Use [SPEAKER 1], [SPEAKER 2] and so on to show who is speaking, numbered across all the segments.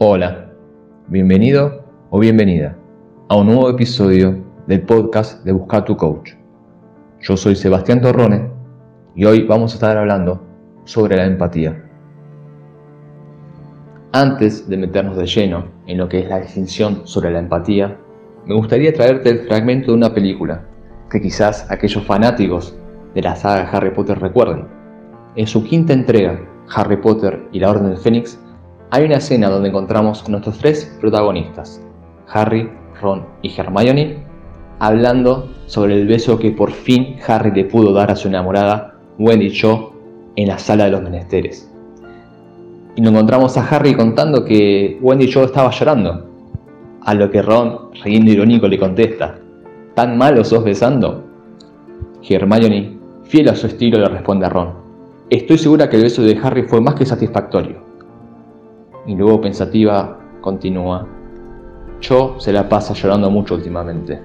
[SPEAKER 1] Hola, bienvenido o bienvenida a un nuevo episodio del podcast de Buscar tu Coach. Yo soy Sebastián Torrone y hoy vamos a estar hablando sobre la empatía. Antes de meternos de lleno en lo que es la definición sobre la empatía, me gustaría traerte el fragmento de una película que quizás aquellos fanáticos de la saga Harry Potter recuerden. En su quinta entrega, Harry Potter y la Orden del Fénix, hay una escena donde encontramos a nuestros tres protagonistas, Harry, Ron y Hermione, hablando sobre el beso que por fin Harry le pudo dar a su enamorada Wendy Cho en la sala de los menesteres. Y nos encontramos a Harry contando que Wendy Cho estaba llorando, a lo que Ron, riendo irónico, le contesta, ¿tan malo sos besando? Hermione, fiel a su estilo, le responde a Ron, estoy segura que el beso de Harry fue más que satisfactorio y luego pensativa continúa. Cho se la pasa llorando mucho últimamente.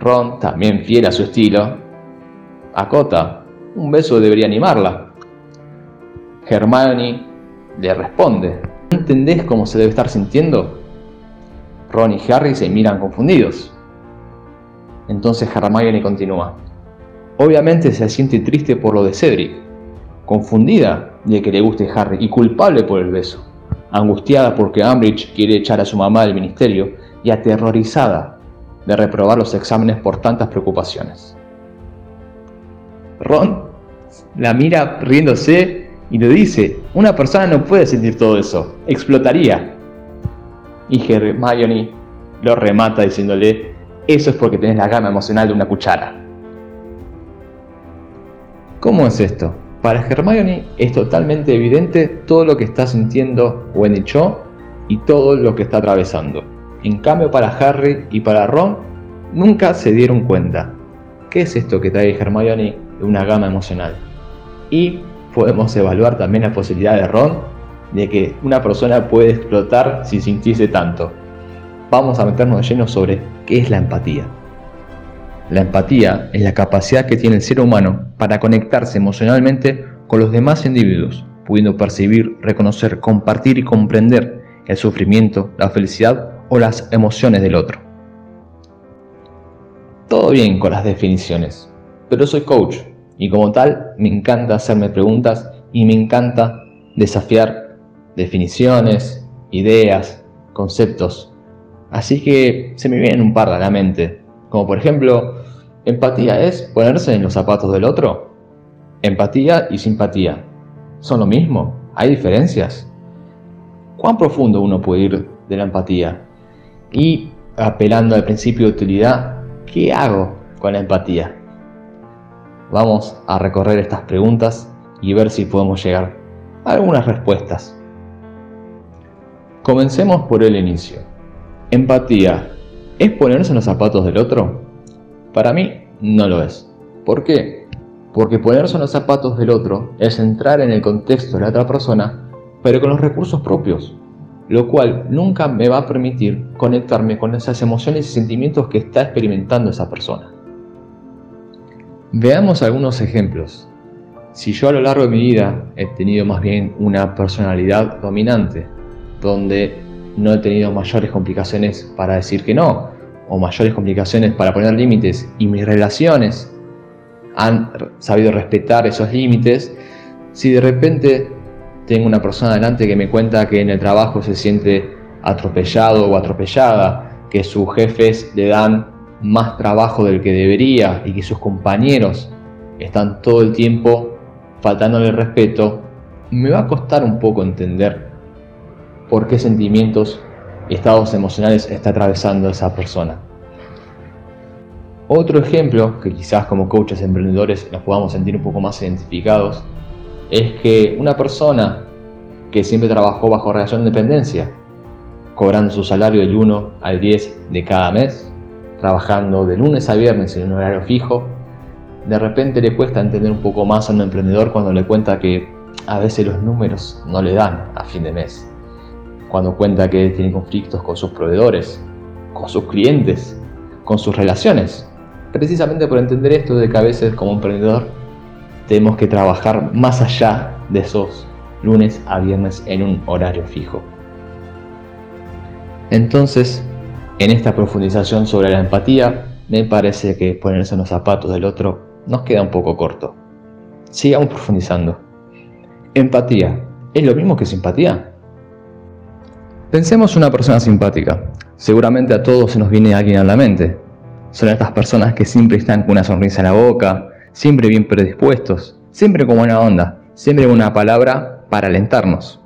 [SPEAKER 1] Ron, también fiel a su estilo, acota, un beso debería animarla. Hermione le responde, ¿no entendés cómo se debe estar sintiendo? Ron y Harry se miran confundidos. Entonces Hermione continúa, obviamente se siente triste por lo de Cedric, confundida de que le guste Harry y culpable por el beso, angustiada porque Ambridge quiere echar a su mamá del ministerio y aterrorizada de reprobar los exámenes por tantas preocupaciones. Ron la mira riéndose y le dice, una persona no puede sentir todo eso, explotaría. Y Hermione lo remata diciéndole, eso es porque tenés la gama emocional de una cuchara. ¿Cómo es esto? Para Hermione es totalmente evidente todo lo que está sintiendo Wendy y todo lo que está atravesando. En cambio para Harry y para Ron nunca se dieron cuenta. ¿Qué es esto que trae Hermione de una gama emocional? Y podemos evaluar también la posibilidad de Ron de que una persona puede explotar si sintiese tanto. Vamos a meternos de lleno sobre qué es la empatía. La empatía es la capacidad que tiene el ser humano para conectarse emocionalmente con los demás individuos, pudiendo percibir, reconocer, compartir y comprender el sufrimiento, la felicidad o las emociones del otro. Todo bien con las definiciones, pero soy coach y como tal me encanta hacerme preguntas y me encanta desafiar definiciones, ideas, conceptos. Así que se me vienen un par a la mente como por ejemplo, empatía es ponerse en los zapatos del otro. Empatía y simpatía. ¿Son lo mismo? ¿Hay diferencias? ¿Cuán profundo uno puede ir de la empatía? Y apelando al principio de utilidad, ¿qué hago con la empatía? Vamos a recorrer estas preguntas y ver si podemos llegar a algunas respuestas. Comencemos por el inicio. Empatía ¿Es ponerse en los zapatos del otro? Para mí no lo es. ¿Por qué? Porque ponerse en los zapatos del otro es entrar en el contexto de la otra persona, pero con los recursos propios, lo cual nunca me va a permitir conectarme con esas emociones y sentimientos que está experimentando esa persona. Veamos algunos ejemplos. Si yo a lo largo de mi vida he tenido más bien una personalidad dominante, donde no he tenido mayores complicaciones para decir que no, o mayores complicaciones para poner límites, y mis relaciones han sabido respetar esos límites, si de repente tengo una persona delante que me cuenta que en el trabajo se siente atropellado o atropellada, que sus jefes le dan más trabajo del que debería y que sus compañeros están todo el tiempo faltándole respeto, me va a costar un poco entender por qué sentimientos estados emocionales está atravesando esa persona. Otro ejemplo, que quizás como coaches emprendedores nos podamos sentir un poco más identificados, es que una persona que siempre trabajó bajo relación de dependencia, cobrando su salario del 1 al 10 de cada mes, trabajando de lunes a viernes en un horario fijo, de repente le cuesta entender un poco más a un emprendedor cuando le cuenta que a veces los números no le dan a fin de mes cuando cuenta que tiene conflictos con sus proveedores, con sus clientes, con sus relaciones. Precisamente por entender esto de que a veces como emprendedor tenemos que trabajar más allá de esos lunes a viernes en un horario fijo. Entonces, en esta profundización sobre la empatía, me parece que ponerse en los zapatos del otro nos queda un poco corto. Sigamos profundizando. Empatía, ¿es lo mismo que simpatía? Pensemos una persona simpática. Seguramente a todos se nos viene alguien a la mente. Son estas personas que siempre están con una sonrisa en la boca, siempre bien predispuestos, siempre con buena onda, siempre una palabra para alentarnos.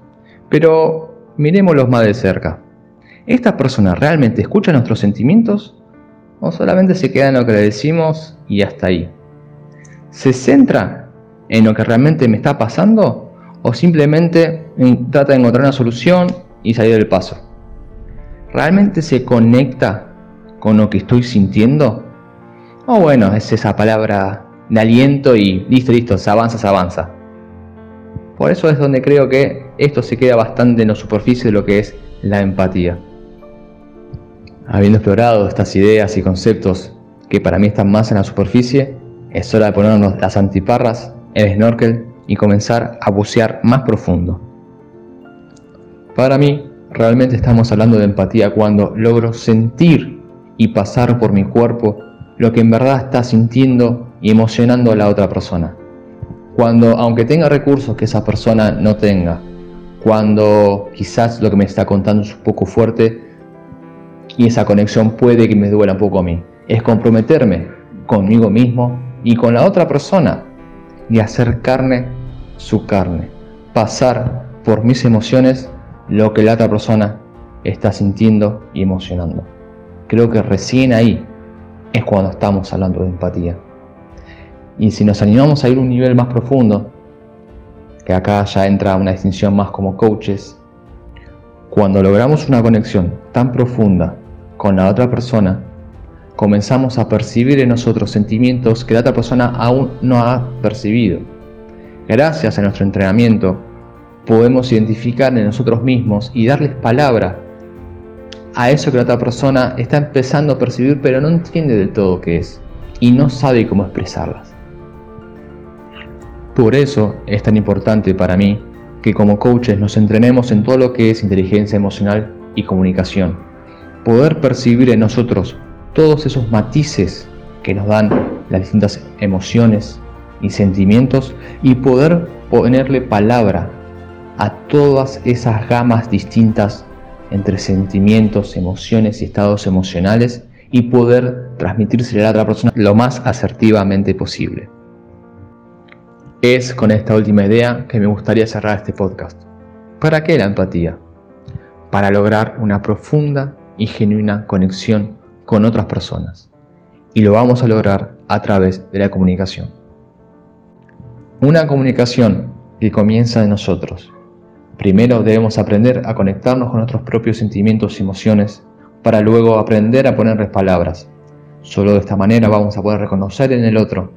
[SPEAKER 1] Pero miremoslos más de cerca. ¿Esta persona realmente escucha nuestros sentimientos? ¿O solamente se queda en lo que le decimos y hasta ahí? ¿Se centra en lo que realmente me está pasando? ¿O simplemente trata de encontrar una solución y salir del paso? ¿Realmente se conecta con lo que estoy sintiendo? O bueno, es esa palabra de aliento y listo, listo, se avanza, se avanza. Por eso es donde creo que esto se queda bastante en la superficie de lo que es la empatía. Habiendo explorado estas ideas y conceptos que para mí están más en la superficie, es hora de ponernos las antiparras, el snorkel y comenzar a bucear más profundo. Para mí, realmente estamos hablando de empatía cuando logro sentir y pasar por mi cuerpo lo que en verdad está sintiendo y emocionando a la otra persona. Cuando, aunque tenga recursos que esa persona no tenga, cuando quizás lo que me está contando es un poco fuerte, y esa conexión puede que me duela un poco a mí. Es comprometerme conmigo mismo y con la otra persona y hacer carne su carne. Pasar por mis emociones lo que la otra persona está sintiendo y emocionando. Creo que recién ahí es cuando estamos hablando de empatía. Y si nos animamos a ir a un nivel más profundo, que acá ya entra una distinción más como coaches, cuando logramos una conexión tan profunda con la otra persona, comenzamos a percibir en nosotros sentimientos que la otra persona aún no ha percibido. Gracias a nuestro entrenamiento, podemos identificar en nosotros mismos y darles palabra a eso que la otra persona está empezando a percibir pero no entiende del todo qué es y no sabe cómo expresarlas. Por eso es tan importante para mí que como coaches nos entrenemos en todo lo que es inteligencia emocional y comunicación poder percibir en nosotros todos esos matices que nos dan las distintas emociones y sentimientos y poder ponerle palabra a todas esas gamas distintas entre sentimientos, emociones y estados emocionales y poder transmitírselo a la otra persona lo más asertivamente posible. Es con esta última idea que me gustaría cerrar este podcast. ¿Para qué la empatía? Para lograr una profunda y genuina conexión con otras personas. Y lo vamos a lograr a través de la comunicación. Una comunicación que comienza de nosotros. Primero debemos aprender a conectarnos con nuestros propios sentimientos y emociones para luego aprender a ponerles palabras. Solo de esta manera vamos a poder reconocer en el otro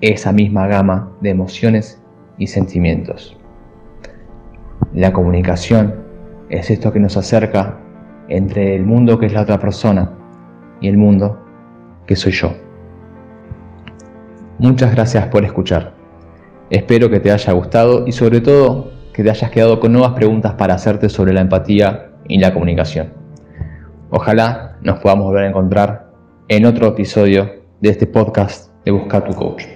[SPEAKER 1] esa misma gama de emociones y sentimientos. La comunicación es esto que nos acerca entre el mundo que es la otra persona y el mundo que soy yo. Muchas gracias por escuchar. Espero que te haya gustado y sobre todo que te hayas quedado con nuevas preguntas para hacerte sobre la empatía y la comunicación. Ojalá nos podamos volver a encontrar en otro episodio de este podcast de Buscar tu Coach.